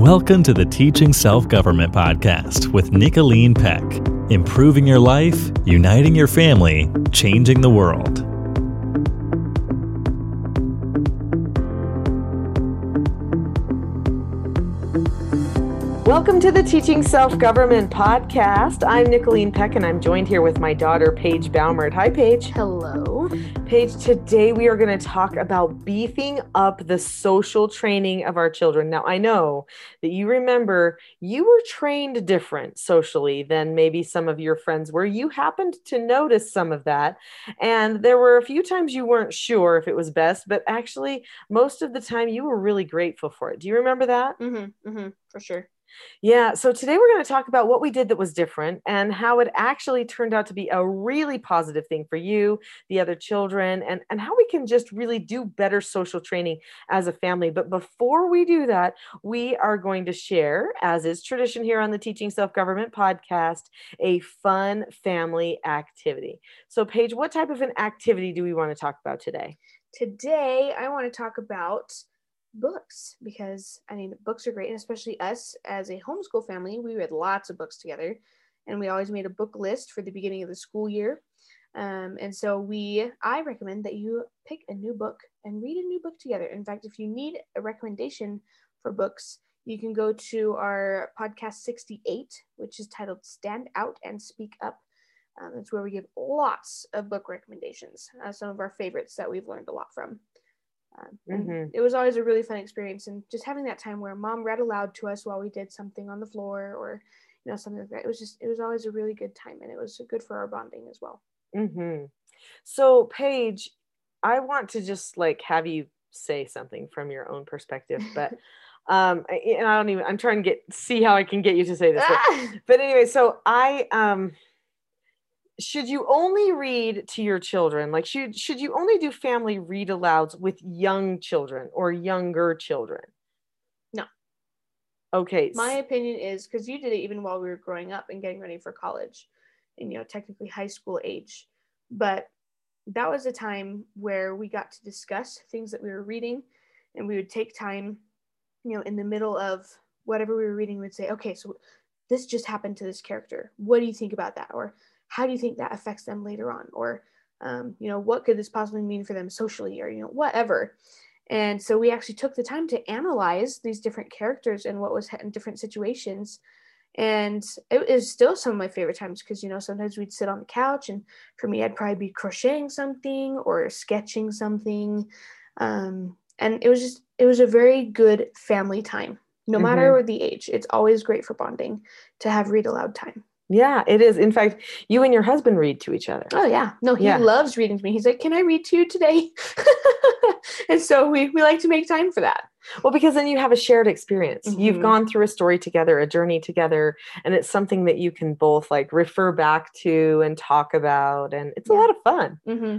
Welcome to the Teaching Self Government Podcast with Nicholeen Peck. Improving your life, uniting your family, changing the world. Welcome to the Teaching Self Government Podcast. I'm Nicholeen Peck and I'm joined here with my daughter, Paige Baumert. Hi, Paige. Hello. Paige, today we are going to talk about beefing up the social training of our children. Now, I know that you remember you were trained different socially than maybe some of your friends were. You happened to notice some of that. And there were a few times you weren't sure if it was best, but actually, most of the time you were really grateful for it. Do you remember that? Mm-hmm, mm-hmm, for sure. Yeah. So today we're going to talk about what we did that was different and how it actually turned out to be a really positive thing for you, the other children, and, and how we can just really do better social training as a family. But before we do that, we are going to share, as is tradition here on the Teaching Self Government podcast, a fun family activity. So, Paige, what type of an activity do we want to talk about today? Today, I want to talk about books because I mean, books are great, and especially us as a homeschool family, we read lots of books together, and we always made a book list for the beginning of the school year. Um, and so we, I recommend that you pick a new book and read a new book together. In fact, if you need a recommendation for books, you can go to our podcast 68, which is titled Stand Out and Speak Up. Um, it's where we give lots of book recommendations, uh, some of our favorites that we've learned a lot from. Um, mm-hmm. It was always a really fun experience, and just having that time where mom read aloud to us while we did something on the floor or you know something like that. It was just it was always a really good time, and it was good for our bonding as well. Mm-hmm. So Paige, I want to just like have you say something from your own perspective, but. um and i don't even i'm trying to get see how i can get you to say this but, but anyway so i um should you only read to your children like should should you only do family read alouds with young children or younger children? No. Okay my opinion is because you did it even while we were growing up and getting ready for college and you know technically high school age. But that was a time where we got to discuss things that we were reading and we would take time you know in the middle of whatever we were reading we'd say okay so this just happened to this character. What do you think about that? Or how do you think that affects them later on? Or um, you know what could this possibly mean for them socially or you know whatever? And so we actually took the time to analyze these different characters and what was in different situations. And it is still some of my favorite times because you know sometimes we'd sit on the couch and for me i'd probably be crocheting something or sketching something. Um, and it was just it was a very good family time no mm-hmm. matter the age. It's always great for bonding to have read aloud time yeah, it is. In fact, you and your husband read to each other. Oh yeah. No, he yeah. loves reading to me. He's like, "Can I read to you today?" and so we we like to make time for that. Well, because then you have a shared experience. Mm-hmm. You've gone through a story together, a journey together, and it's something that you can both like refer back to and talk about, and it's yeah. a lot of fun. Mm-hmm.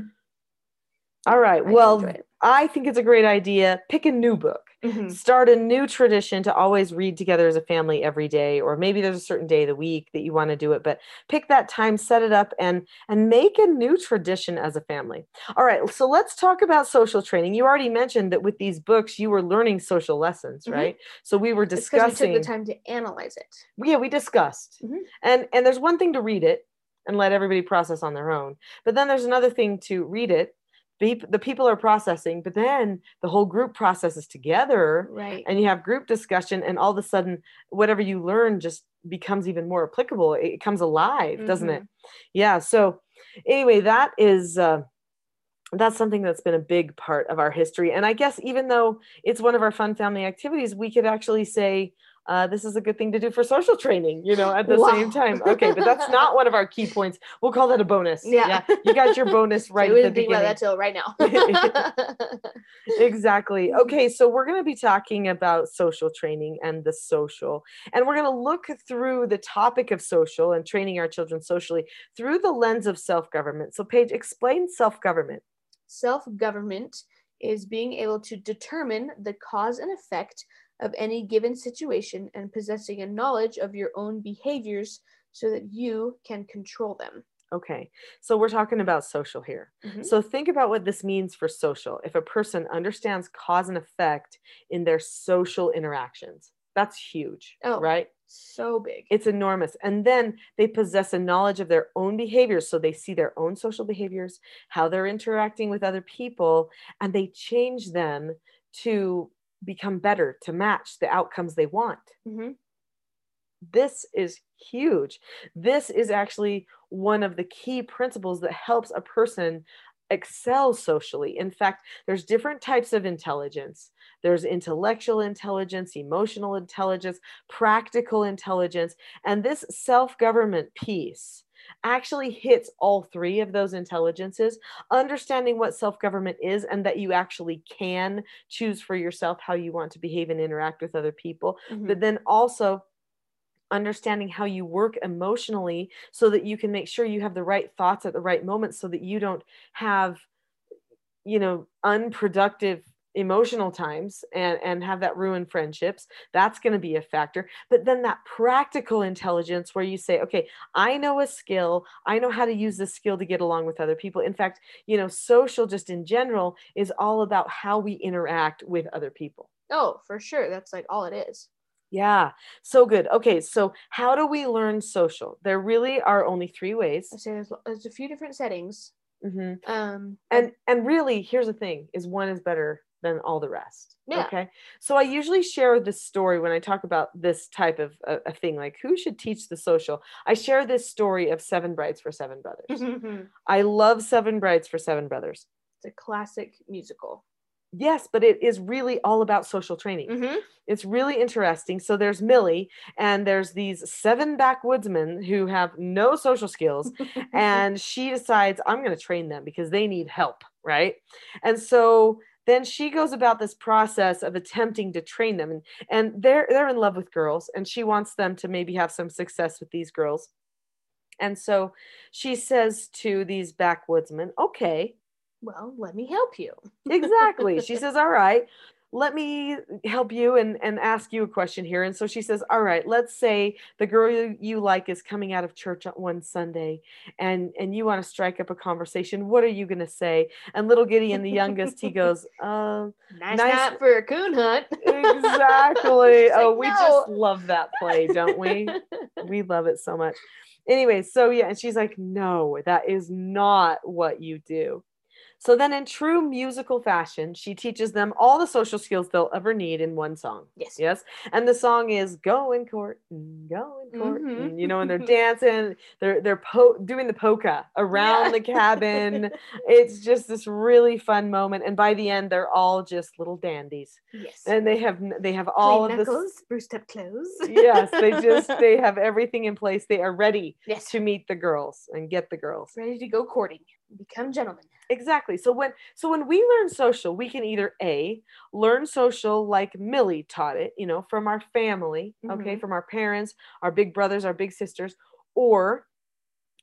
All right. I well, I think it's a great idea. Pick a new book. Mm-hmm. Start a new tradition to always read together as a family every day, or maybe there's a certain day of the week that you want to do it. But pick that time, set it up, and and make a new tradition as a family. All right. So let's talk about social training. You already mentioned that with these books, you were learning social lessons, mm-hmm. right? So we were discussing. we took the time to analyze it. Yeah, we discussed, mm-hmm. and and there's one thing to read it and let everybody process on their own, but then there's another thing to read it the people are processing but then the whole group processes together right and you have group discussion and all of a sudden whatever you learn just becomes even more applicable it comes alive mm-hmm. doesn't it mm-hmm. yeah so anyway that is uh, that's something that's been a big part of our history and i guess even though it's one of our fun family activities we could actually say uh, this is a good thing to do for social training, you know, at the wow. same time. Okay, but that's not one of our key points. We'll call that a bonus. Yeah. yeah. You got your bonus right we didn't think about that till right now. exactly. Okay, so we're going to be talking about social training and the social. And we're going to look through the topic of social and training our children socially through the lens of self government. So, Paige, explain self government. Self government is being able to determine the cause and effect of any given situation and possessing a knowledge of your own behaviors so that you can control them. Okay, so we're talking about social here. Mm-hmm. So think about what this means for social. If a person understands cause and effect in their social interactions, That's huge. Oh. Right? So big. It's enormous. And then they possess a knowledge of their own behaviors. So they see their own social behaviors, how they're interacting with other people, and they change them to become better, to match the outcomes they want. hmm This is huge. This is actually one of the key principles that helps a person excel socially. In fact, there's different types of intelligence. There's intellectual intelligence, emotional intelligence, practical intelligence, and this self-government piece actually hits all three of those intelligences understanding what self-government is and that you actually can choose for yourself how you want to behave and interact with other people Mhm. but then also understanding how you work emotionally so that you can make sure you have the right thoughts at the right moment so that you don't have you know unproductive emotional times and and have that ruin friendships that's going to be a factor but then that practical intelligence where you say okay i know a skill i know how to use this skill to get along with other people in fact you know social just in general is all about how we interact with other people Oh, for sure. That's like all it is. yeah, so good. Okay, so how do we learn social? There really are only three ways. I say there's, there's a few different settings. Mm-hmm. Um, And and really, here's the thing: is one is better than all the rest. Yeah. Okay. So I usually share this story when I talk about this type of a, a thing, like who should teach the social. I share this story of Seven Brides for Seven Brothers. it's I love Seven Brides for Seven Brothers. It's a classic musical. Yes, but it is really all about social training. Mm-hmm. it's really interesting. So there's Millie, and there's these seven backwoodsmen who have no social skills, and she decides I'm going to train them because they need help, right? And so then she goes about this process of attempting to train them, and and they're they're in love with girls, and she wants them to maybe have some success with these girls. And so she says to these backwoodsmen, "Okay, well, let me help you. exactly she says all right let me help you and, and ask you a question here. And so she says all right let's say the girl you, you like is coming out of church on one sunday and and you want to strike up a conversation what are you going to say? And little gideon the youngest he goes um Nice, Nice- night for a coon hunt. exactly. It's oh like, we "No." just love that play don't we? We love it so much. Anyway so yeah and she's like no that is not what you do so then in true musical fashion she teaches them all the social skills they'll ever need in one song yes. yes and the song is go in court go in court Mhm. you know and they're dancing they're they're po- doing the polka around Yeah. the cabin it's just this really fun moment and by the end they're all just little dandies yes. and they have they have all Clean of this knuckles, spruced up clothes. yes they just they have everything in place they are ready yes. to meet the girls and get the girls ready to go courting. Become gentlemen. exactly so when so when we learn social we can either a learn social like millie taught it you know from our family okay Mhm. from our parents our big brothers our big sisters or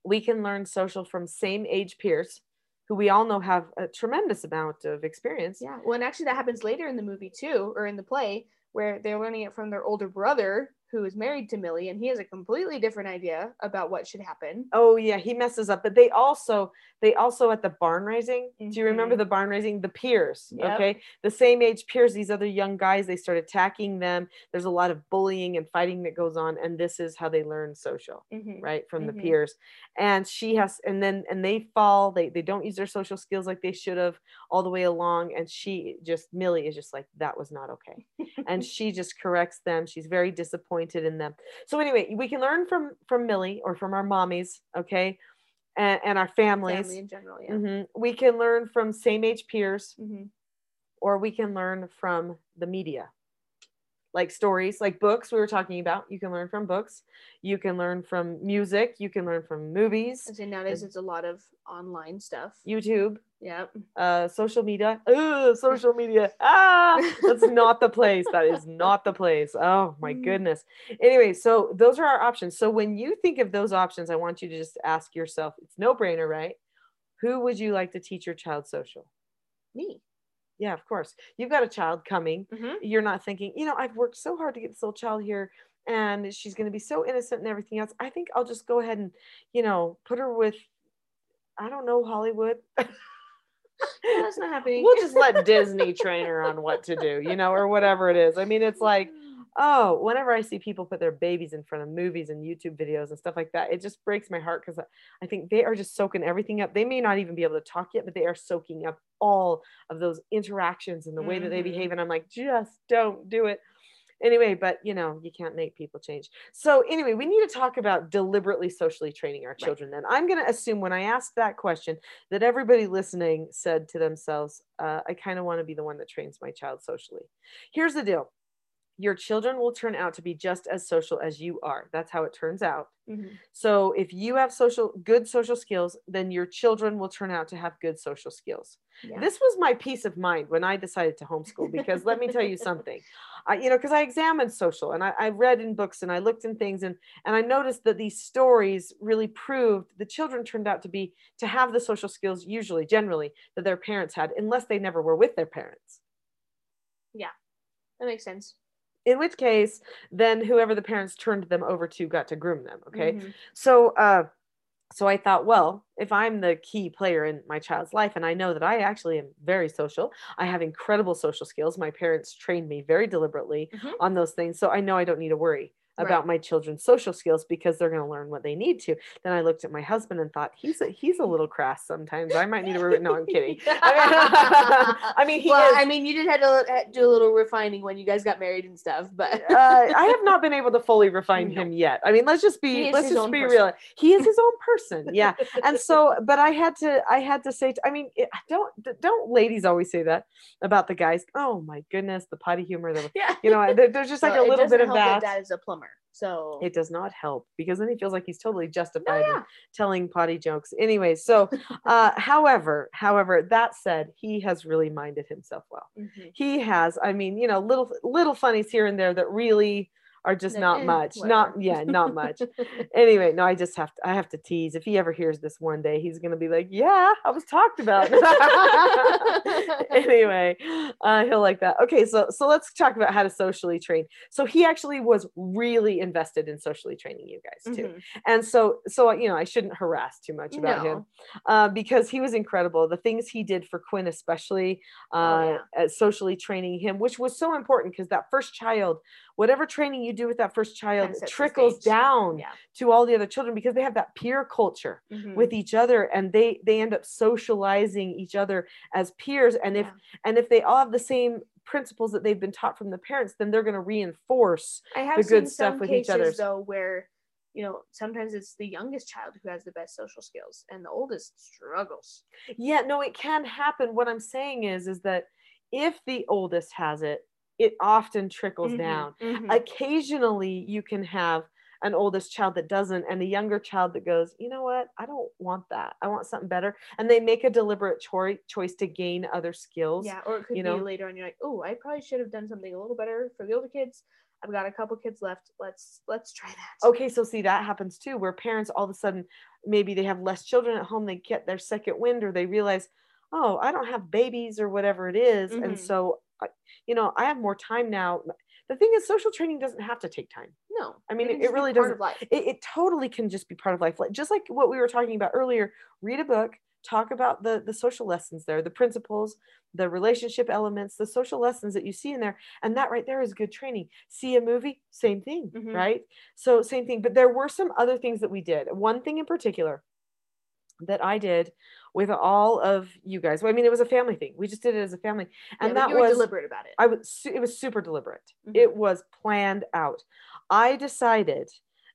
we can learn social from same age peers who we all know have a tremendous amount of experience Yeah. Well, and actually, that happens later in the movie too, or in the play, where they're learning it from their older brother, who is married to Millie, and he has a completely different idea about what should happen. Oh yeah, he messes up. But they also they also at the barn raising. Do you remember Mhm. the barn raising? The peers. Yep. Okay. The same age peers, these other young guys, they start attacking them. There's a lot of bullying and fighting that goes on. And this is how they learn social, Mhm. right? From Mhm. the peers. And she has and then and they fall, they they don't use their social skills like they should have all the way along. And she just Millie is just like, that was not okay. and she just corrects them. She's very disappointed in them. So anyway, we can learn from from Millie or from our mommies, okay, and, and our families. Family in general, yeah. Mhm. We can learn from same age peers, hmm or we can learn from the media, like stories, like books. We were talking about. You can learn from books. You can learn from music. You can learn from movies, I say nowadays it's a lot of online stuff. YouTube, Yeah. uh, social media. Ugh, social media. Ah, that's not the place. That is not the place. Oh my Mm. goodness. Anyway, so those are our options. So when you think of those options, I want you to just ask yourself, it's no brainer, right? Who would you like to teach your child social? Me. Yeah, of course. You've got a child coming. hmm You're not thinking, you know, I've worked so hard to get this little child here and she's going to be so innocent and everything else. I think I'll just go ahead and, you know, put her with, I don't know, Hollywood. that's not happening. we'll just let Disney train her on what to do, you know, or whatever it is. I mean, it's like, oh, whenever I see people put their babies in front of movies and YouTube videos and stuff like that, it just breaks my heart because I think they are just soaking everything up. They may not even be able to talk yet, but they are soaking up all of those interactions and the way mm-hmm. that they mm-hmm. behave. And I'm like, just don't do it anyway but you know you can't make people change so anyway we need to talk about deliberately socially training our children right. and i'm going to assume when i asked that question that everybody listening said to themselves uh, i kind of want to be the one that trains my child socially here's the deal your children will turn out to be just as social as you are. That's how it turns out. Mm-hmm. So if you have social good social skills, then your children will turn out to have good social skills. Yeah. This was my peace of mind when I decided to homeschool because let me tell you something, I, you know, because I examined social and I, I read in books and I looked in things and and I noticed that these stories really proved the children turned out to be to have the social skills usually generally that their parents had unless they never were with their parents. Yeah, that makes sense in which case then whoever the parents turned them over to got to groom them okay mm-hmm. so uh so I thought, well, if I'm the key player in my child's life, and I know that I actually am very social, I have incredible social skills. My parents trained me very deliberately mm-hmm. on those things. So I know I don't need to worry about right. my children's social skills because they're going to learn what they need to. Then I looked at my husband and thought he's a, he's a little crass sometimes. I might need to. Re- no, I'm kidding. I mean, he well, is, I mean, you did have to do a little refining when you guys got married and stuff, but uh, I have not been able to fully refine no. him yet. I mean, let's just be let's just be person. real. He is his own person, yeah. and so, but I had to I had to say, I mean, it, don't don't ladies always say that about the guys? Oh my goodness, the potty humor. The, yeah. You know, there's just like a little bit of that. That is a plumber. So it does not help because then he feels like he's totally justified yeah. in telling potty jokes. Anyway, so uh, however, however, that said, he has really minded himself well. Mm-hmm. He has, I mean, you know, little little funnies here and there that really are just not much. Whatever. Not yeah, not much. anyway, no, I just have to I have to tease. If he ever hears this one day, he's gonna be like, Yeah, I was talked about. anyway, uh, he'll like that. Okay, so so let's talk about how to socially train. So he actually was really invested in socially training you guys too. Mm-hmm. And so so you know, I shouldn't harass too much about no. him uh, because he was incredible. The things he did for Quinn, especially oh, uh, oh, yeah. socially training him, which was so important because that first child whatever training you do with that first child trickles down yeah. to all the other children because they have that peer culture mm-hmm. with each other and they they end up socializing each other as peers and if yeah. and if they all have the same principles that they've been taught from the parents then they're going to reinforce I have the good stuff with each other though where you know sometimes it's the youngest child who has the best social skills and the oldest struggles yeah no it can happen what i'm saying is is that if the oldest has it it often trickles mm-hmm, down. Mm-hmm. Occasionally, you can have an oldest child that doesn't, and a younger child that goes, you know what, I don't want that. I want something better. And they make a deliberate cho- choice to gain other skills. Yeah, or it could you be know? later on. You're like, oh, I probably should have done something a little better for the older kids. I've got a couple kids left. Let's let's try that. Okay, so see that happens too, where parents all of a sudden maybe they have less children at home. They get their second wind, or they realize, oh, I don't have babies or whatever it is. Mm-hmm. and so you know, I have more time now. The thing is, social training doesn't have to take time. No, I mean, it, it really doesn't. It, it totally can just be part of life. Just like what we were talking about earlier. Read a book, talk about the the social lessons there, the principles, the relationship elements, the social lessons that you see in there, and that right there is good training. See a movie, same thing, mm-hmm. right? So same thing. But there were some other things that we did. One thing in particular that I did with all of you guys. Well, I mean, it was a family thing. We just did it as a family, and yeah, that was deliberate about it. I was. It was super deliberate. Mm-hmm. It was planned out. I decided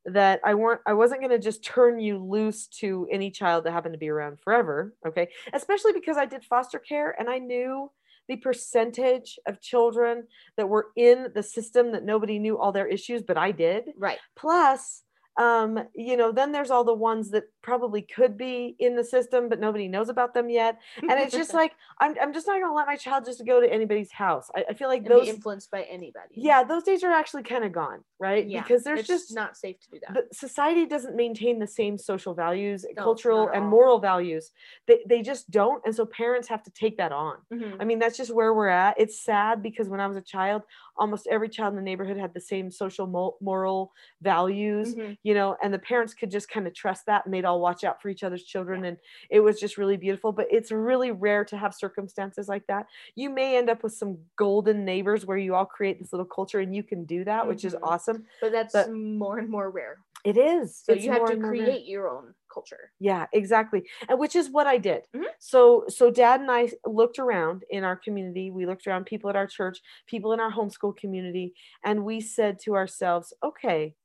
that I weren't. I wasn't going to just turn you loose to any child that happened to be around forever. Okay, especially because I did foster care, and I knew the percentage of children that were in the system that nobody knew all their issues, but I did. Right. Plus, um, you know, then there's all the ones that probably could be in the system, but nobody knows about them yet. And it's just like, I'm, I'm just not going to let my child just go to anybody's house. I, I feel like and those influenced by anybody. Yeah, those days are actually kind of gone, right? Yeah, because there's just not safe to do that. society doesn't maintain the same social values, no, cultural and moral values. They, they just don't. And so parents have to take that on. Mm-hmm. I mean, that's just where we're at. It's sad because when I was a child, almost every child in the neighborhood had the same social moral values. Mm-hmm. You know and the parents could just kind of trust that and they'd all watch out for each other's children and it was just really beautiful but it's really rare to have circumstances like that you may end up with some golden neighbors where you all create this little culture and you can do that mm-hmm. which is mm-hmm. awesome but that's but more and more rare it is so it's you have to create your own culture yeah exactly and which is what i did mm-hmm. so so dad and i looked around in our community we looked around people at our church people in our homeschool community and we said to ourselves okay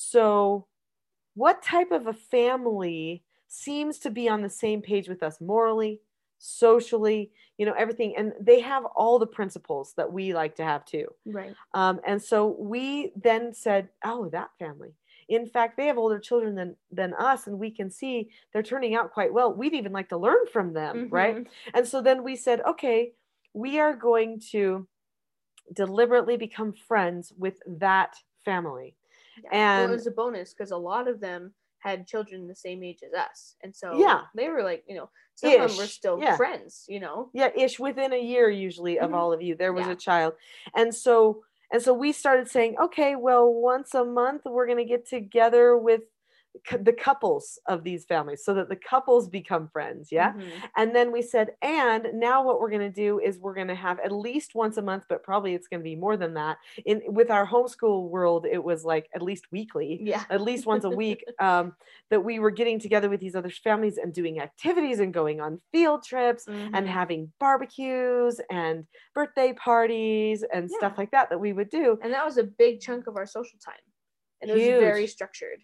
so what type of a family seems to be on the same page with us morally socially you know everything? And they have all the principles that we like to have too. Right. Um, and so we then said oh that family. In fact they have older children than than us and we can see they're turning out quite well. We'd even like to learn from them mm-hmm. right? And so then we said okay we are going to deliberately become friends with that family yeah. and well, it was a bonus because a lot of them had children the same age as us and so yeah they were like you know some ish. of them were still yeah. friends you know yeah ish within a year usually of mm-hmm. all of you there was yeah. a child and so and so we started saying, okay, well, once a month, we're going to get together with the couples of these families so that the couples become friends yeah mm-hmm. and then we said and now what we're going to do is we're going to have at least once a month but probably it's going to be more than that in with our homeschool world it was like at least weekly yeah at least once a week um, that we were getting together with these other families and doing activities and going on field trips mm-hmm. and having barbecues and birthday parties and yeah. stuff like that that we would do and that was a big chunk of our social time and it Huge. was very structured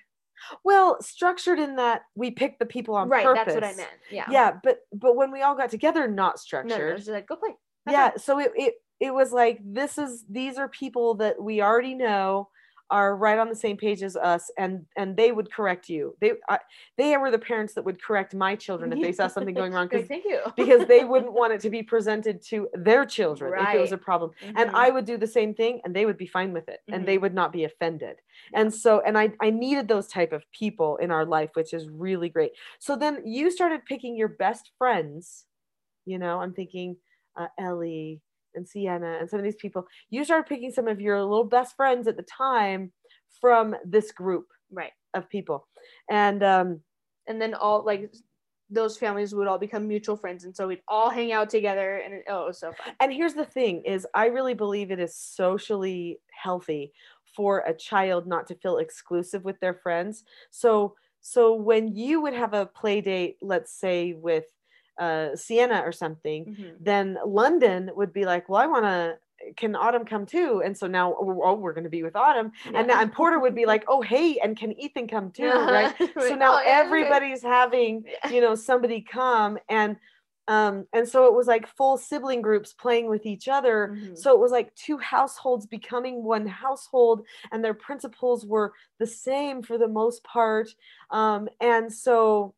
well, structured in that we picked the people on right, purpose. That's what I meant. Yeah. Yeah, but but when we all got together, not structured. No, just like go play. Have yeah. Fun. So it, it it was like this is these are people that we already know are right on the same page as us and and they would correct you they I, they were the parents that would correct my children if they saw something going wrong because thank you because they wouldn't want it to be presented to their children right. if it was a problem mm-hmm. and i would do the same thing and they would be fine with it mm-hmm. and they mm-hmm. would not be offended and so and i i needed those type of people in our life which is really great so then you started picking your best friends you know i'm thinking uh, ellie and Sienna and some of these people, you started picking some of your little best friends at the time from this group right of people. And um and then all like those families would all become mutual friends and so we'd all hang out together and it, oh it was so fun. And here's the thing is I really believe it is socially healthy for a child not to feel exclusive with their friends. So so when you would have a play date, let's say with uh, Sienna or something, mm-hmm. then London would be like, well, I want to can autumn come too? And so now oh we're going to be with autumn. Yeah. and now and porter would be like oh hey and can ethan come too? Right? So now oh, everybody's having you know somebody come and um and so it was like full sibling groups playing with each other. Mm-hmm. so it was like two households becoming one household and their principles were the same for the most part. Um and so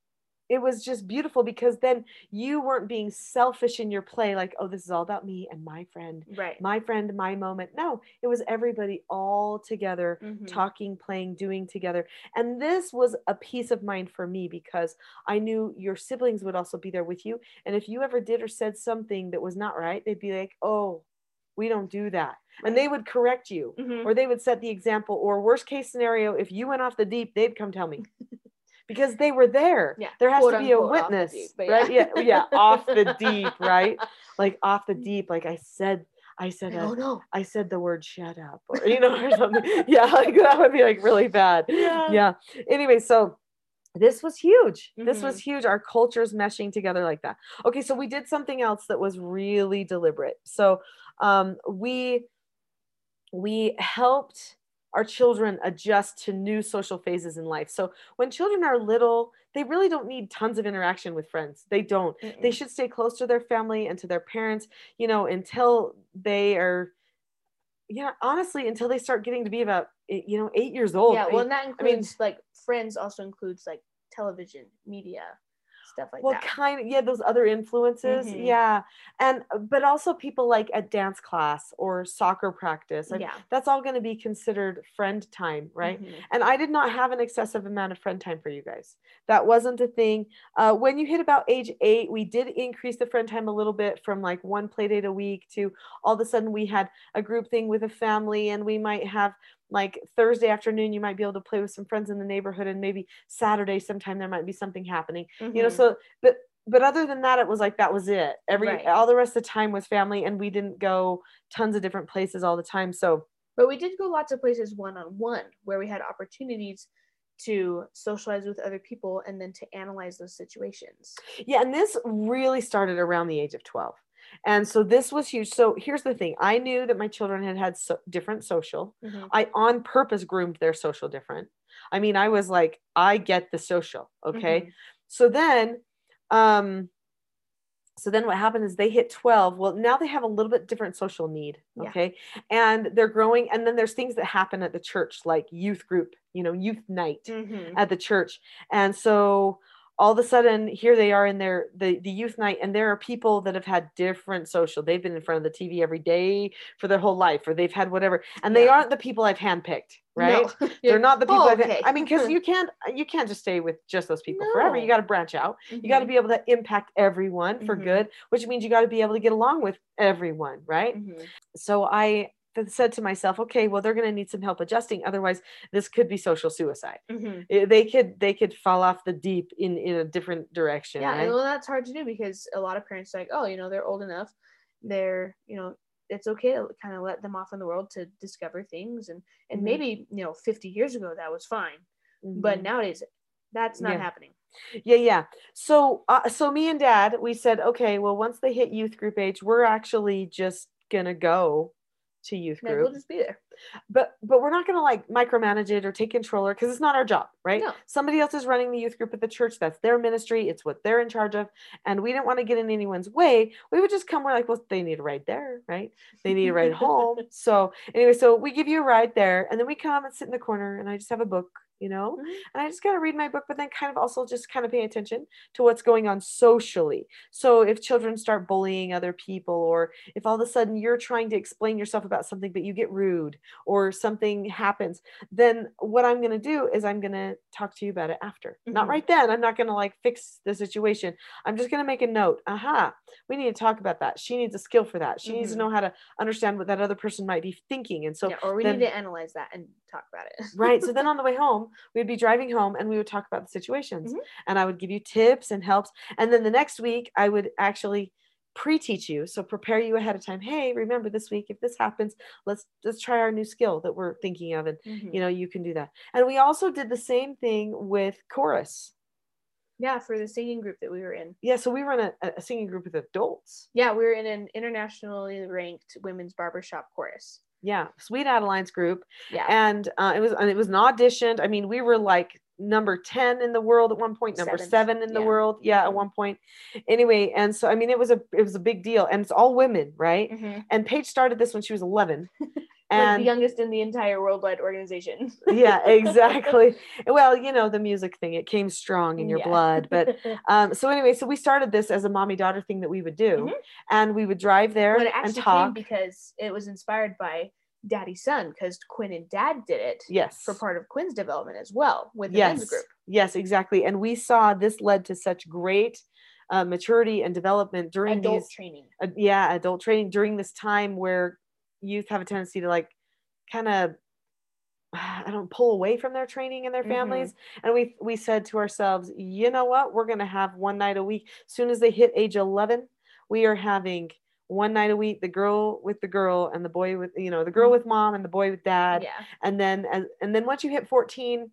it was just beautiful because then you weren't being selfish in your play like oh this is all about me and my friend right. my friend my moment. No it was everybody all together mm-hmm. talking playing doing together. And this was a peace of mind for me because i knew your siblings would also be there with you. And if you ever did or said something that was not right they'd be like oh we don't do that. And they would correct you mm-hmm. or they would set the example or worst case scenario if you went off the deep they'd come tell me because they were there. Yeah. There has Quote, to be a witness, deep, yeah. right? Yeah, yeah, off the deep, right? Like off the deep. Like I said, I said, oh no, I said the word "shut up," or you know, or something. yeah, like that would be like really bad. Yeah. Yeah. Anyway, so this was huge. Mm-hmm. This was mm-hmm. huge. Our cultures meshing together like that. Okay, so we did something else that was really deliberate. So um, we we helped our children adjust to new social phases in life. So when children are little, they really don't need tons of interaction with friends. They don't. Mm-mm. They should stay close to their family and to their parents, you know, until they are yeah, honestly, until they start getting to be about eh, you know, 8 years old. Yeah, well, and that includes I mean, like friends also includes like television, media, stuff like well, that. Well, kind of, yeah, those other influences. Mm-hmm. Yeah. And, uh, but also people like at dance class or soccer practice. yeah. That's all going to be considered friend time, right? Mm-hmm. And I did not have an excessive amount of friend time for you guys. That wasn't a thing. Uh, when you hit about age eight, we did increase the friend time a little bit from like one play date a week to all of a sudden we had a group thing with a family and we might have like thursday afternoon you might be able to play with some friends in the neighborhood and maybe saturday sometime there might be something happening mm-hmm. you know mm-hmm. so but but other than that it was like that was it every right. all the rest of the time was family and we didn't go tons of different places all the time so but we did go lots of places one on one where we had opportunities to socialize with other people and then to analyze those situations. Yeah, and this really started around the age of 12. And so this was huge. So here's the thing I knew that my children had had so different social. Mm-hmm. I on purpose groomed their social different. I mean, I was like, I get the social. Okay. Mm-hmm. So then, um, so then what happened is they hit 12 well now they have a little bit different social need okay yeah. and they're growing and then there's things that happen at the church like youth group you know youth night mm-hmm. at the church and so all of a sudden here they are in their the, the youth night and there are people that have had different social they've been in front of the tv every day for their whole life or they've had whatever and yeah. they aren't the people i've handpicked right no. they're not the people oh, okay. i mean because you can't you can't just stay with just those people no. forever you got to branch out mm-hmm. you got to be able to impact everyone for mm-hmm. good which means you got to be able to get along with everyone right mm-hmm. so i said to myself, okay, well, they're going to need some help adjusting. Otherwise, this could be social suicide. Mm-hmm. They could they could fall off the deep in in a different direction. Yeah, right? well, that's hard to do because a lot of parents like, oh, you know, they're old enough, they're you know, it's okay to kind of let them off in the world to discover things, and and mm-hmm. maybe you know, 50 years ago that was fine, mm-hmm. but nowadays that's not yeah. happening. Yeah, yeah. So, uh, so me and Dad, we said, okay, well, once they hit youth group age, we're actually just gonna go to youth group. we'll just be there. But but we're not gonna like micromanage it or take controller because it's not our job, right? No. Somebody else is running the youth group at the church. That's their ministry. It's what they're in charge of. And we didn't want to get in anyone's way. We would just come. We're like, well, they need a ride there, right? They need a ride home. So anyway, so we give you a ride there, and then we come and sit in the corner, and I just have a book you know mm-hmm. and i just got to read my book but then kind of also just kind of pay attention to what's going on socially so if children start bullying other people or if all of a sudden you're trying to explain yourself about something but you get rude or something happens then what i'm going to do is i'm going to talk to you about it after mm-hmm. not right then i'm not going to like fix the situation i'm just going to make a note aha we need to talk about that she needs a skill for that she mm-hmm. needs to mm-hmm. know how to understand what that other person might be thinking and so yeah, or we then, need to analyze that and talk about it. Right so then on the way home we'd be driving home and we would talk about the situations. Mm-hmm. and I would give you tips and helps. And then the next week I would actually pre-teach you. So prepare you ahead of time. Hey remember this week if this happens let's let's try our new skill that we're thinking of. And mm-hmm. you know you can do that. And we also did the same thing with chorus. Yeah for the singing group that we were in. Yeah so we were in a, a singing group with adults. Yeah we were in an internationally ranked women's barbershop chorus yeah Sweet Adelines group yeah and uh, it was and it was an auditioned i mean we were like number 10 in the world at one point number Seventh. seven in the yeah. world yeah at mm-hmm. one point anyway and so i mean it was a it was a big deal and it's all women right mm-hmm. and paige started this when she was 11 and like the youngest in the entire worldwide organization yeah exactly well you know the music thing it came strong in your yeah. blood but um so anyway so we started this as a mommy daughter thing that we would do mm-hmm. and we would drive there well, and talk because it was inspired by daddy son because quinn and dad did it yes for part of quinn's development as well with the yes. group yes exactly and we saw this led to such great uh, maturity and development during adult these, training uh, yeah adult training during this time where youth have a tendency to like kind of I don't pull away from their training and their mm-hmm. families. Mm-hmm. And we we said to ourselves, you know what? We're gonna have one night a week. As soon as they hit age 11, we are having one night a week the girl with the girl and the boy with you know the girl mm-hmm. with mom and the boy with dad yeah. and then and, and then once you hit 14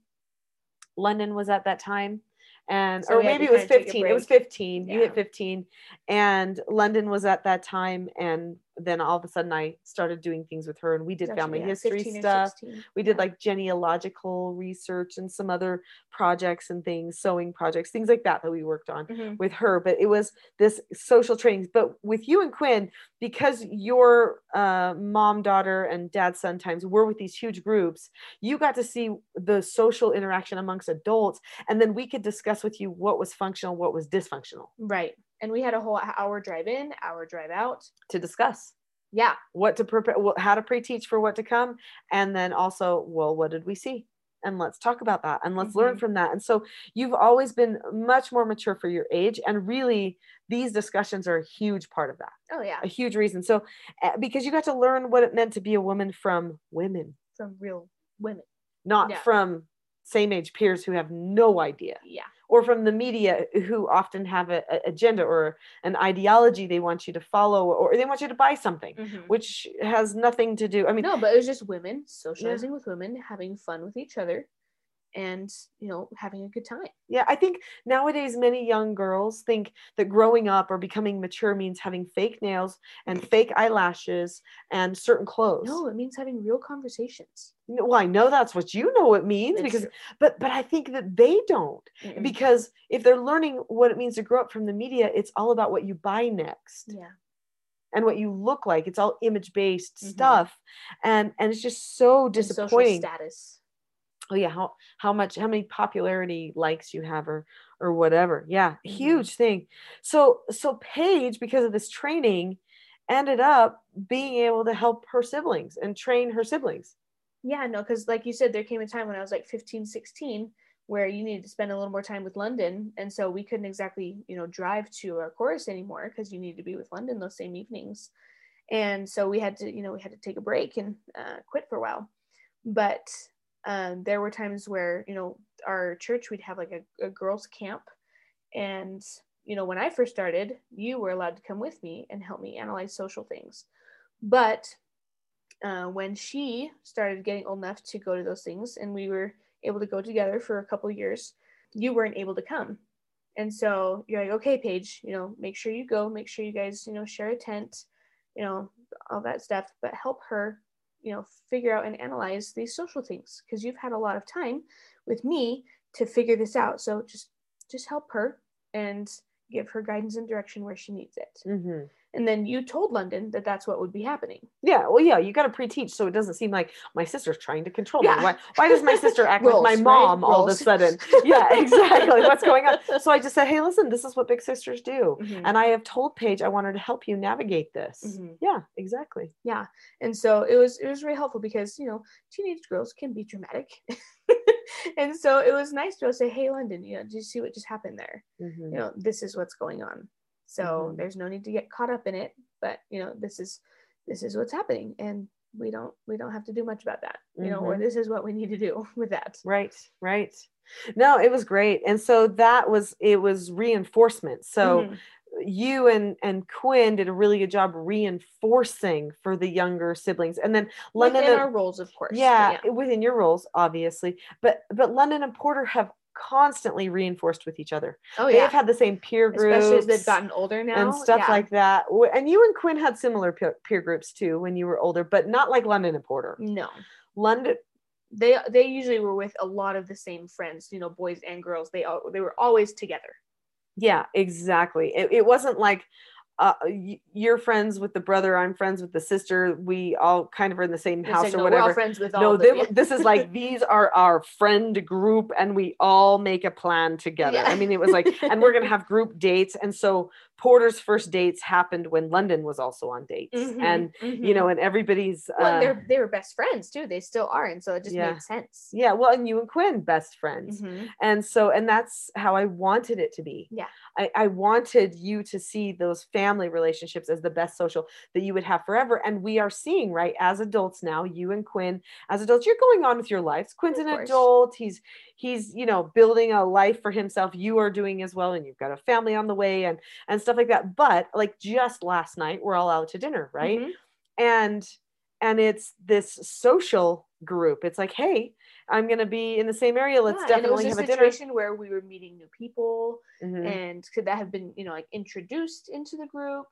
london was at that time and so or maybe it was 15 it was 15 yeah. you hit 15 and london was at that time and then all of a sudden I started doing things with her and we did family yeah, history stuff. We did like genealogical research and some other projects and things, sewing projects, things like that that we worked on mm-hmm. with her. But it was this social trainings. But with you and Quinn, because your uh, mom, daughter, and dad sometimes were with these huge groups, you got to see the social interaction amongst adults. And then we could discuss with you what was functional, what was dysfunctional. Right and we had a whole hour drive in, hour drive out to discuss. Yeah, what to prepare, how to pre-teach for what to come, and then also, well, what did we see? And let's talk about that, and let's mm-hmm. learn from that. And so you've always been much more mature for your age, and really, these discussions are a huge part of that. Oh yeah, a huge reason. So eh, because you got to learn what it meant to be a woman from women, from real women not Yeah. from same age peers who have no idea. Yeah. Or from the media who often have a, a agenda or an ideology they want you to follow or they want you to buy something Mhm. which has nothing to do i mean no but it was just women socializing with women having fun with each other and you know having a good time. Yeah i think nowadays many young girls think that growing up or becoming mature means having fake nails and fake eyelashes and certain clothes. No it means having real conversations. Well i know that's what you know it means It's because true. but but i think that they don't Mm-mm. because if they're learning what it means to grow up from the media it's all about what you buy next yeah. and what you look like. It's all image based Mhm. stuff and and it's just so And social disappointing. status oh yeah how how much how many popularity likes you have or or whatever. Yeah Mhm. huge thing. So so paige because of this training ended up being able to help her siblings and train her siblings. Yeah no because like you said there came a time when i was like 15 16 where you needed to spend a little more time with london and so we couldn't exactly you know drive to our chorus anymore because you needed to be with london those same evenings. And so we had to you know we had to take a break and uh, quit for a while. But um, there were times where you know our church we'd have like a, a girls camp. And you know when i first started you were allowed to come with me and help me analyze social things. But uh, when she started getting old enough to go to those things and we were able to go together for a couple years you weren't able to come. And so you're like okay paige you know make sure you go make sure you guys you know share a tent you know all that stuff but help her you know figure out and analyze these social things because you've had a lot of time with me to figure this out so just just help her and give her guidance and direction where she needs it mm-hmm. And then you told london that that's what would be happening. Yeah well yeah you got to pre-teach so it doesn't seem like my sister's trying to control Yeah. me why, why does my sister act like my right? mom all of a sudden? Yeah exactly. What's going on? So i just said hey listen this is what big sisters do. Mhm. and i have told paige i wanted to help you navigate this. Mhm. yeah exactly. Yeah, and so it was it was really helpful because you know teenage girls can be dramatic. And so it was nice to say hey london you know did you see what just happened there? Mhm. you know this is what's going on so Mhm. there's no need to get caught up in it but you know this is this is what's happening and we don't we don't have to do much about that you know or Mhm. this is what we need to do with that right right no it was great and so that was it was reinforcement so Mhm. you and and quinn did a really good job reinforcing for the younger siblings and then london within and- our roles of course but yeah, within your roles obviously but but london and porter have constantly reinforced with each other. Oh yeah, they've had the same peer groups especially as they've gotten older now? and stuff yeah. like that. And you and quinn had similar peer, peer groups too when you were older but not like london and porter. No. London they they usually were with a lot of the same friends you know boys and girls. They all they were always together. Yeah, exactly. It, it wasn't like uh, you're friends with the brother, I'm friends with the sister. We all kind of are in the same It's house like, or no, we're all whatever. friends with all No, they- yeah. this is like these are our friend group, and we all make a plan together. Yeah. I mean, it was like, and we're gonna have group dates, and so Porter's first dates happened when London was also on dates, Mhm, and you mhm. know, and everybody's well, uh, they're they were best friends too. They still are, and so it just Yeah. made sense. yeah, well, and you and Quinn best friends, Mhm. and so and that's how i wanted it to be Yeah. I, I wanted you to see those family relationships as the best social that you would have forever and we are seeing right as adults now you and quinn as adults you're going on with your lives quinn's Of an course. adult he's he's you know building a life for himself you are doing as well and you've got a family on the way and and stuff like that but like just last night we're all out to dinner right Mhm. and and it's this social group it's like hey i'm going to be in the same area let's Yeah, and it was definitely a have a dinner situation where we were meeting new people, Mhm. and could that have been you know like introduced into the group?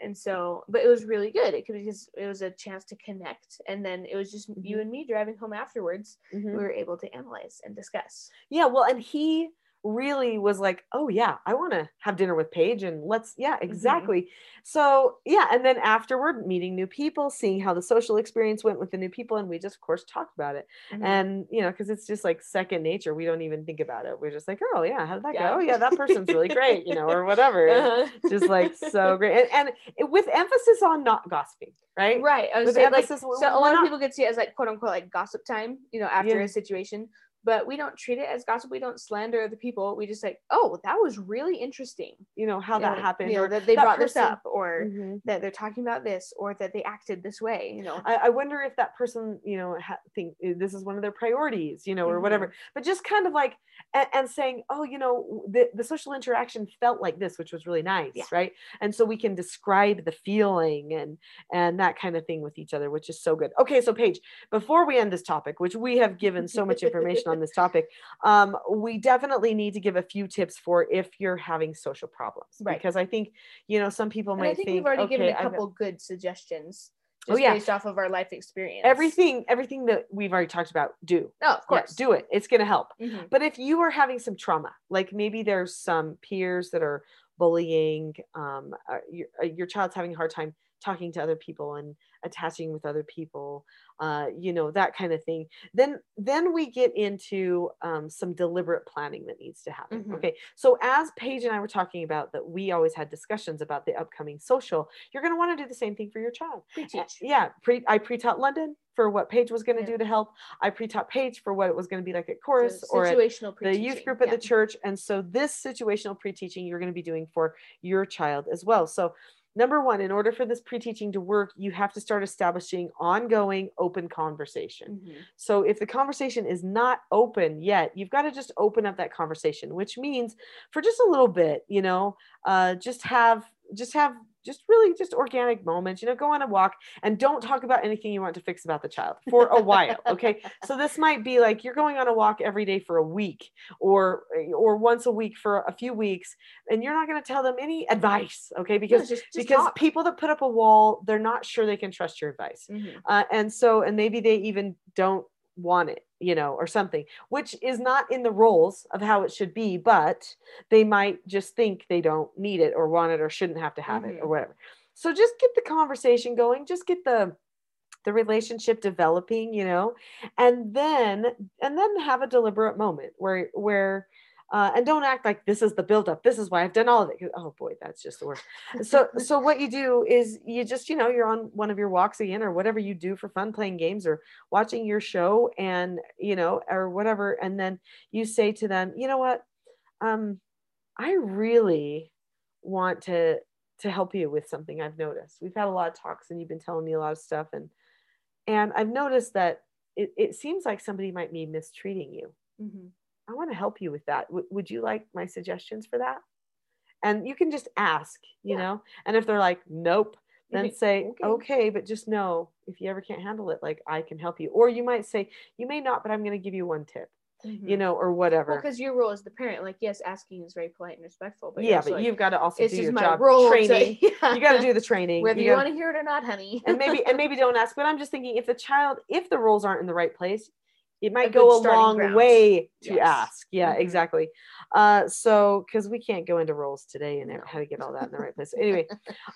And so, but it was really good. It could because it was a chance to connect, and then it was just you Mhm. and me driving home afterwards. Mhm. We were able to analyze and discuss. Yeah, well, and he really was like, "Oh yeah, I want to have dinner with Paige and let's yeah, Mm-hmm. exactly." So, yeah, and then afterward meeting new people, seeing how the social experience went with the new people and we just of course talked about it. Mhm. And, you know, cuz it's just like second nature. We don't even think about it. We're just like, "Oh, yeah, how did that Yeah. go? Oh, yeah, that person's really great," you know, or whatever. Uh-huh. Just like so great. And, and with emphasis on not gossiping, right? right. I was With saying like emphasis, so a lot not- of people could see it as like quote unquote like gossip time, you know, after Yeah. a situation. But we don't treat it as gossip. We don't slander other people. We just like, oh, that was really interesting. You know how that know, happened, know or that they that brought person- this up, or Mhm. that they're talking about this, or that they acted this way. You know, I, I wonder if that person, you know, ha- think uh, this is one of their priorities, you know, or whatever. But just kind of like, and, and saying, oh, you know, the, the social interaction felt like this, which was really nice, Yeah. right? And so we can describe the feeling and and that kind of thing with each other, which is so good. Okay, so Paige, before we end this topic, which we have given so much information on this topic, um, we definitely need to give a few tips for if you're having social problems, Right. Because I think, you know, some people and might I think, think, we've already okay, given a I've couple good suggestions. Oh, yeah. based off of our life experience. everything, everything that we've already talked about, do. No, of Yeah, course. do it. It's going to help. Mhm. But if you are having some trauma, like maybe there's some peers that are bullying, um, uh, your, uh, your child's having a hard time talking to other people and attaching with other people, uh, you know, that kind of thing, then then we get into um, some deliberate planning that needs to happen. Mhm. Okay, so as Paige and I were talking about that, we always had discussions about the upcoming social. You're going to want to do the same thing for your child. Pre-teach. Yeah, pre I pre-taught London for what Paige was going to Yeah. do to help. I pre-taught Paige for what it was going to be like at So chorus or at the youth group at yeah. the church. And so this situational pre-teaching you're going to be doing for your child as well. So number one, in order for this pre-teaching to work, you have to start establishing ongoing open conversation. Mhm. So if the conversation is not open yet, you've got to just open up that conversation, which means for just a little bit, you know, uh, just have just have just really just organic moments, you know, go on a walk and don't talk about anything you want to fix about the child for a while. Okay. So this might be like you're going on a walk every day for a week or or once a week for a few weeks, and you're not going to tell them any advice. Okay, No, because just, just because talk. people that put up a wall, they're not sure they can trust your advice Mhm. uh, and so and maybe they even don't want it you know or something which is not in the roles of how it should be but they might just think they don't need it or want it or shouldn't have to have it or Mhm. whatever so just get the conversation going just get the the relationship developing you know and then and then have a deliberate moment where where uh, and don't act like this is the buildup. This is why I've done all of it. Oh boy, that's just the worst. So, so what you do is you just, you know, you're on one of your walks again, or whatever you do for fun, playing games or watching your show, and you know, or whatever, and then you say to them, you know what, um, I really want to to help you with something I've noticed. We've had a lot of talks, and you've been telling me a lot of stuff, and and I've noticed that it, it seems like somebody might be mistreating you. Mhm. I want to help you with that. W- would you like my suggestions for that? And you can just ask, you Yeah. know, and if they're like, nope, You then say, "Okay." okay. but just know if you ever can't handle it, like I can help you. Or you might say, you may not, but I'm going to give you one tip, you Mhm. know, or whatever. because your role as the parent, like yes, asking is very polite and respectful, but yeah, but like, you've got to also do your my job role. training. To, yeah. You got to do the training. whether you, gotta- want to hear it or not, honey. and maybe and maybe don't ask. But I'm just thinking if the child, if the roles aren't in the right place, it might good go a long ground. way to Yes. ask. Yeah, Mhm. exactly. Uh, so because we can't go into roles today and No. how to get all that in the right place. Anyway,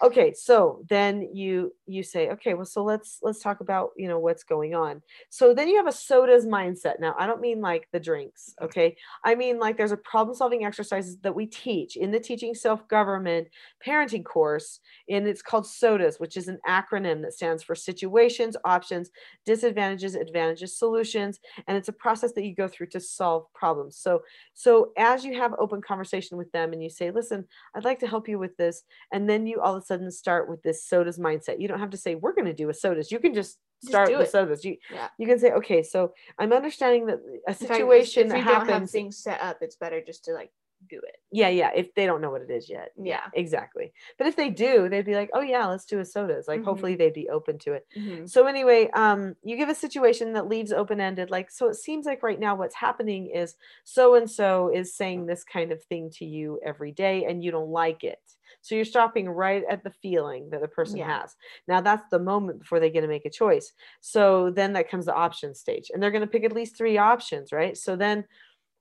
okay. So then you you say, okay, well, so let's let's talk about you know what's going on. So then you have a sodas mindset. Now I don't mean like the drinks. Okay, I mean like there's a problem solving exercises that we teach in the teaching self government parenting course and it's called sodas, which is an acronym that stands for situations, options, disadvantages, advantages, solutions, and it's a process that you go through to solve problems. So, so as you have open conversation with them and you say, "Listen, I'd like to help you with this," and then you all of a sudden start with this SODAS mindset. You don't have to say, "We're going to do a SODAS." You can just start with it. SODAS. You Yeah. you can say, "Okay, so I'm understanding that a if- situation if, don't have happens." things set up, it's better just to like do it. yeah, yeah. If they don't know what it is yet, Yeah. exactly. But if they do, they'd be like, "Oh yeah, let's do a sodas." Like, Mhm. hopefully, they'd be open to it. Mhm. So anyway, um, you give a situation that leaves open ended. Like, so it seems like right now what's happening is so and so is saying this kind of thing to you every day, and you don't like it. So you're stopping right at the feeling that the person Yeah. has. Now that's the moment before they get to make a choice. So then that comes the option stage, and they're going to pick at least three options, right? So then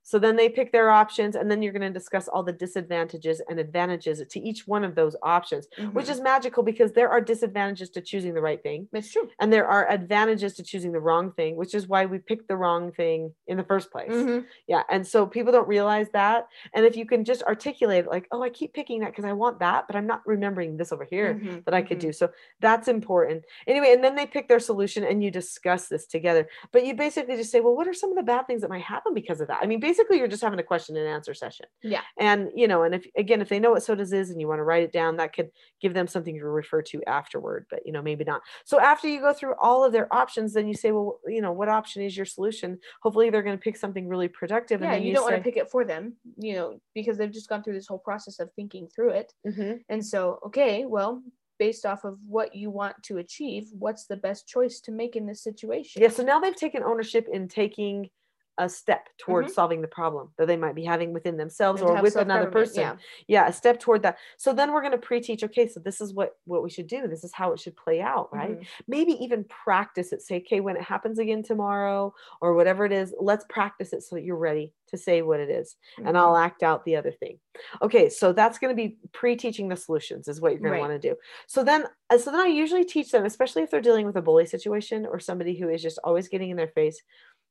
So then they pick their options, and then you're going to discuss all the disadvantages and advantages to each one of those options, mm-hmm. which is magical because there are disadvantages to choosing the right thing. It's true. And there are advantages to choosing the wrong thing, which is why we picked the wrong thing in the first place. Mm-hmm. Yeah. And so people don't realize that. And if you can just articulate, like, oh, I keep picking that because I want that, but I'm not remembering this over here mm-hmm. that I could do. Mm-hmm. So that's important. Anyway, and then they pick their solution and you discuss this together. But you basically just say, well, what are some of the bad things that might happen because of that? I mean, basically you're just having a question and answer session. Yeah. And you know, and if again, if they know what sodas is and you want to write it down, that could give them something to refer to afterward, but you know, maybe not. So after you go through all of their options, then you say, well, you know, what option is your solution? Hopefully they're going to pick something really productive. Yeah, and you, you don't say, want to pick it for them, you know, because they've just gone through this whole process of thinking through it. Mm-hmm. And so, okay, well, based off of what you want to achieve, what's the best choice to make in this situation? Yeah, so now they've taken ownership in taking a step towards mm-hmm. solving the problem that they might be having within themselves or with another person yeah. yeah. a step toward that so then we're going to pre-teach okay so this is what what we should do this is how it should play out right mm-hmm. maybe even practice it say okay when it happens again tomorrow or whatever it is let's practice it so that you're ready to say what it is, mm-hmm. and i'll act out the other thing okay so that's going to be pre-teaching the solutions is what you're going right. to want to do so then uh, so then i usually teach them especially if they're dealing with a bully situation or somebody who is just always getting in their face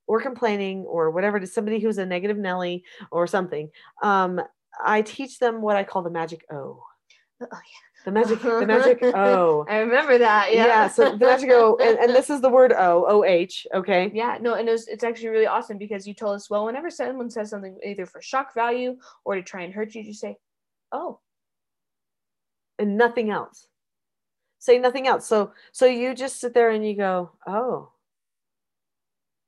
or complaining or whatever to somebody who's a negative Nelly or something, um, I teach them what I call the magic O. Oh yeah. The magic, the magic O. I remember that. Yeah. Yeah. So the magic O, and, and this is the word O, O H. Okay. Yeah. No, and it was, it's actually really awesome because you told us, well, whenever someone says something either for shock value or to try and hurt you, you say, oh. And nothing else. Say nothing else. So, so you just sit there and you go, oh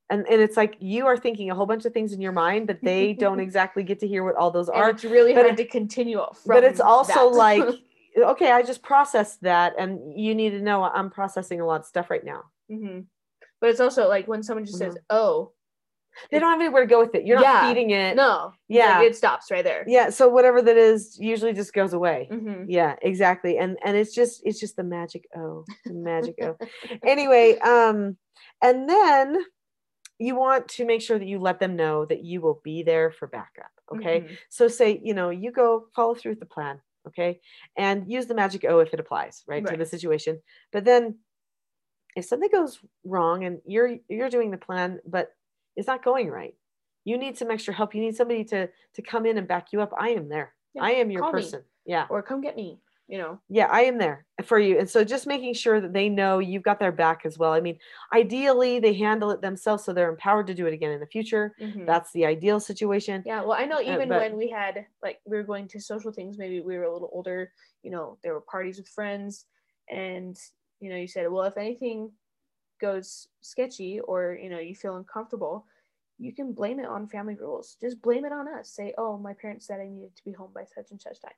and, and it's like you are thinking a whole bunch of things in your mind that they don't exactly get to hear what all those and are. It's really but hard to continue. From but it's also that. like, okay, I just processed that, and you need to know I'm processing a lot of stuff right now. Mm-hmm. But it's also like when someone just mm-hmm. says, "Oh," they don't have anywhere to go with it. You're yeah, not feeding it. No. Yeah. Like it stops right there. Yeah. So whatever that is usually just goes away. Mm-hmm. Yeah, exactly. And and it's just it's just the magic O. The magic O. anyway, um, and then you want to make sure that you let them know that you will be there for backup. Okay. Mm-hmm. So say, you know, you go follow through with the plan. Okay. And use the magic O if it applies, right, right. to the situation. But then if something goes wrong and you're you're doing the plan, but it's not going right, you need some extra help. You need somebody to to come in and back you up. I am there. Yeah. I am your person. Me. Yeah. Or come get me you know? Yeah i am there for you. And so just making sure that they know you've got their back as well. I mean ideally they handle it themselves so they're empowered to do it again in the future. Mm-hmm. that's the ideal situation. Yeah well i know uh, even uh, but, when we had like we were going to social things maybe we were a little older you know there were parties with friends and you know you said well if anything goes sketchy or you know you feel uncomfortable you can blame it on family rules. Just blame it on us. Say oh my parents said i needed to be home by such and such time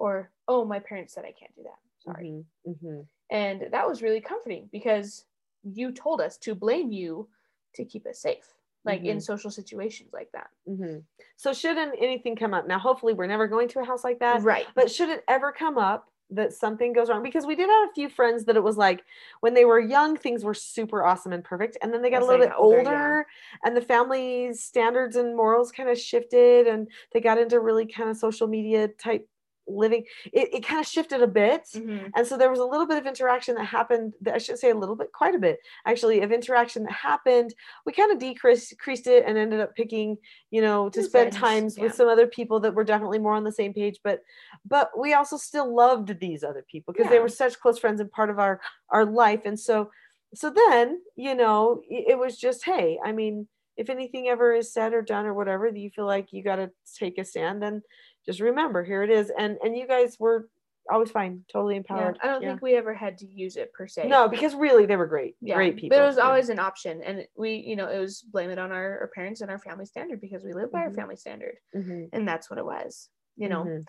or oh my parents said i can't do that sorry mm-hmm. Mm-hmm. and that was really comforting because you told us to blame you to keep us safe like mm-hmm. in social situations like that mm-hmm. so shouldn't anything come up now hopefully we're never going to a house like that right but should it ever come up that something goes wrong because we did have a few friends that it was like when they were young things were super awesome and perfect and then they got As a little bit older, older yeah. and the family standards and morals kind of shifted and they got into really kind of social media type living it, it kind of shifted a bit mm-hmm. and so there was a little bit of interaction that happened that i should say a little bit quite a bit actually of interaction that happened we kind of decreased it and ended up picking you know to spend times yeah. with some other people that were definitely more on the same page but but we also still loved these other people because yeah. they were such close friends and part of our our life and so so then you know it was just hey i mean if anything ever is said or done or whatever that you feel like you got to take a stand then just remember here it is and and you guys were always fine totally empowered yeah, i don't yeah. think we ever had to use it per se no because really they were great yeah. great people but it was always an option and we you know it was blame it on our, our parents and our family standard because we live by mm-hmm. our family standard mm-hmm. and that's what it was you know mm-hmm.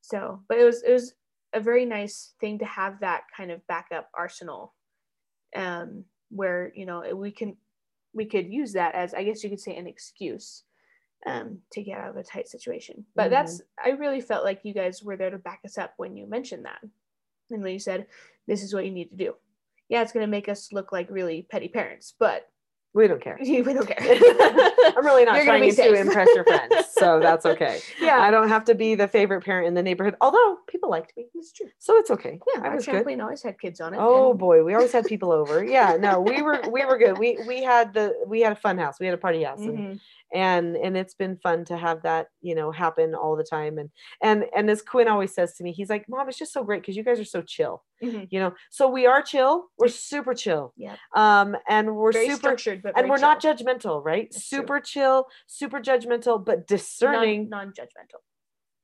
so but it was it was a very nice thing to have that kind of backup arsenal um where you know we can we could use that as i guess you could say an excuse um, to get out of a tight situation. But mm-hmm. that's, I really felt like you guys were there to back us up when you mentioned that. And when you said, this is what you need to do. Yeah, it's going to make us look like really petty parents, but We don't care. we don't care. I'm really not You're trying to impress your friends, so that's okay. yeah, I don't have to be the favorite parent in the neighborhood, although people liked me, it's true. so it's okay. Yeah, I our was good. trampoline always had kids on it. Oh and- boy, we always had people over. Yeah, no, we were we were good. We we had the we had a fun house. We had a party house, and Mhm. And and it's been fun to have that you know happen all the time. And and and as Quinn always says to me, he's like, "Mom, it's just so great because you guys are so chill." Mhm. You know, so we are chill. We're super chill. yeah Um, and we're very super structured, but and we're not judgmental, right? That's true. super chill, super judgmental, but discerning. non judgmental.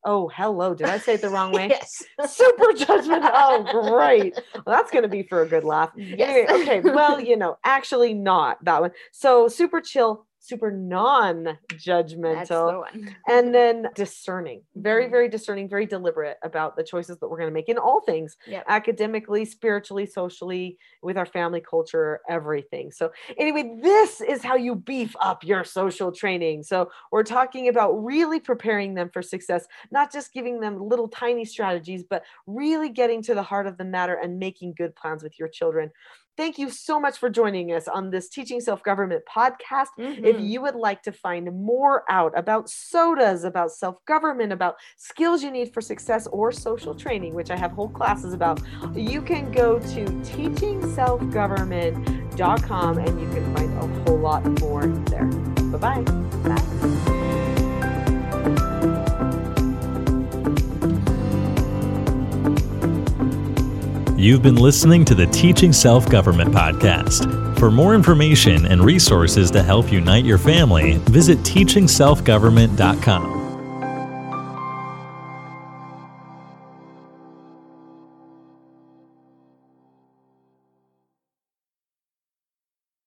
oh, hello, did I say it the wrong way? yes. super judgmental. Oh, great. Well, that's going to be for a good laugh. Anyway, okay. Well, you know, actually not that one. So super chill, super non-judgmental. one. And then discerning, very, very discerning, very deliberate about the choices that we're going to make in all things Yep. academically, spiritually, socially, with our family culture, everything. So, anyway, this is how you beef up your social training. So, we're talking about really preparing them for success, not just giving them little tiny strategies, but really getting to the heart of the matter and making good plans with your children. Thank you so much for joining us on this Teaching Self Government podcast. If Mhm. you would like to find more out about sodas, about self government, about skills you need for success or social training, which I have whole classes about, you can go to teachingselfgovernment.com and you can find a whole lot more there. Bye bye. Bye. You've been listening to the Teaching Self Government Podcast. For more information and resources to help unite your family, visit teachingselfgovernment.com.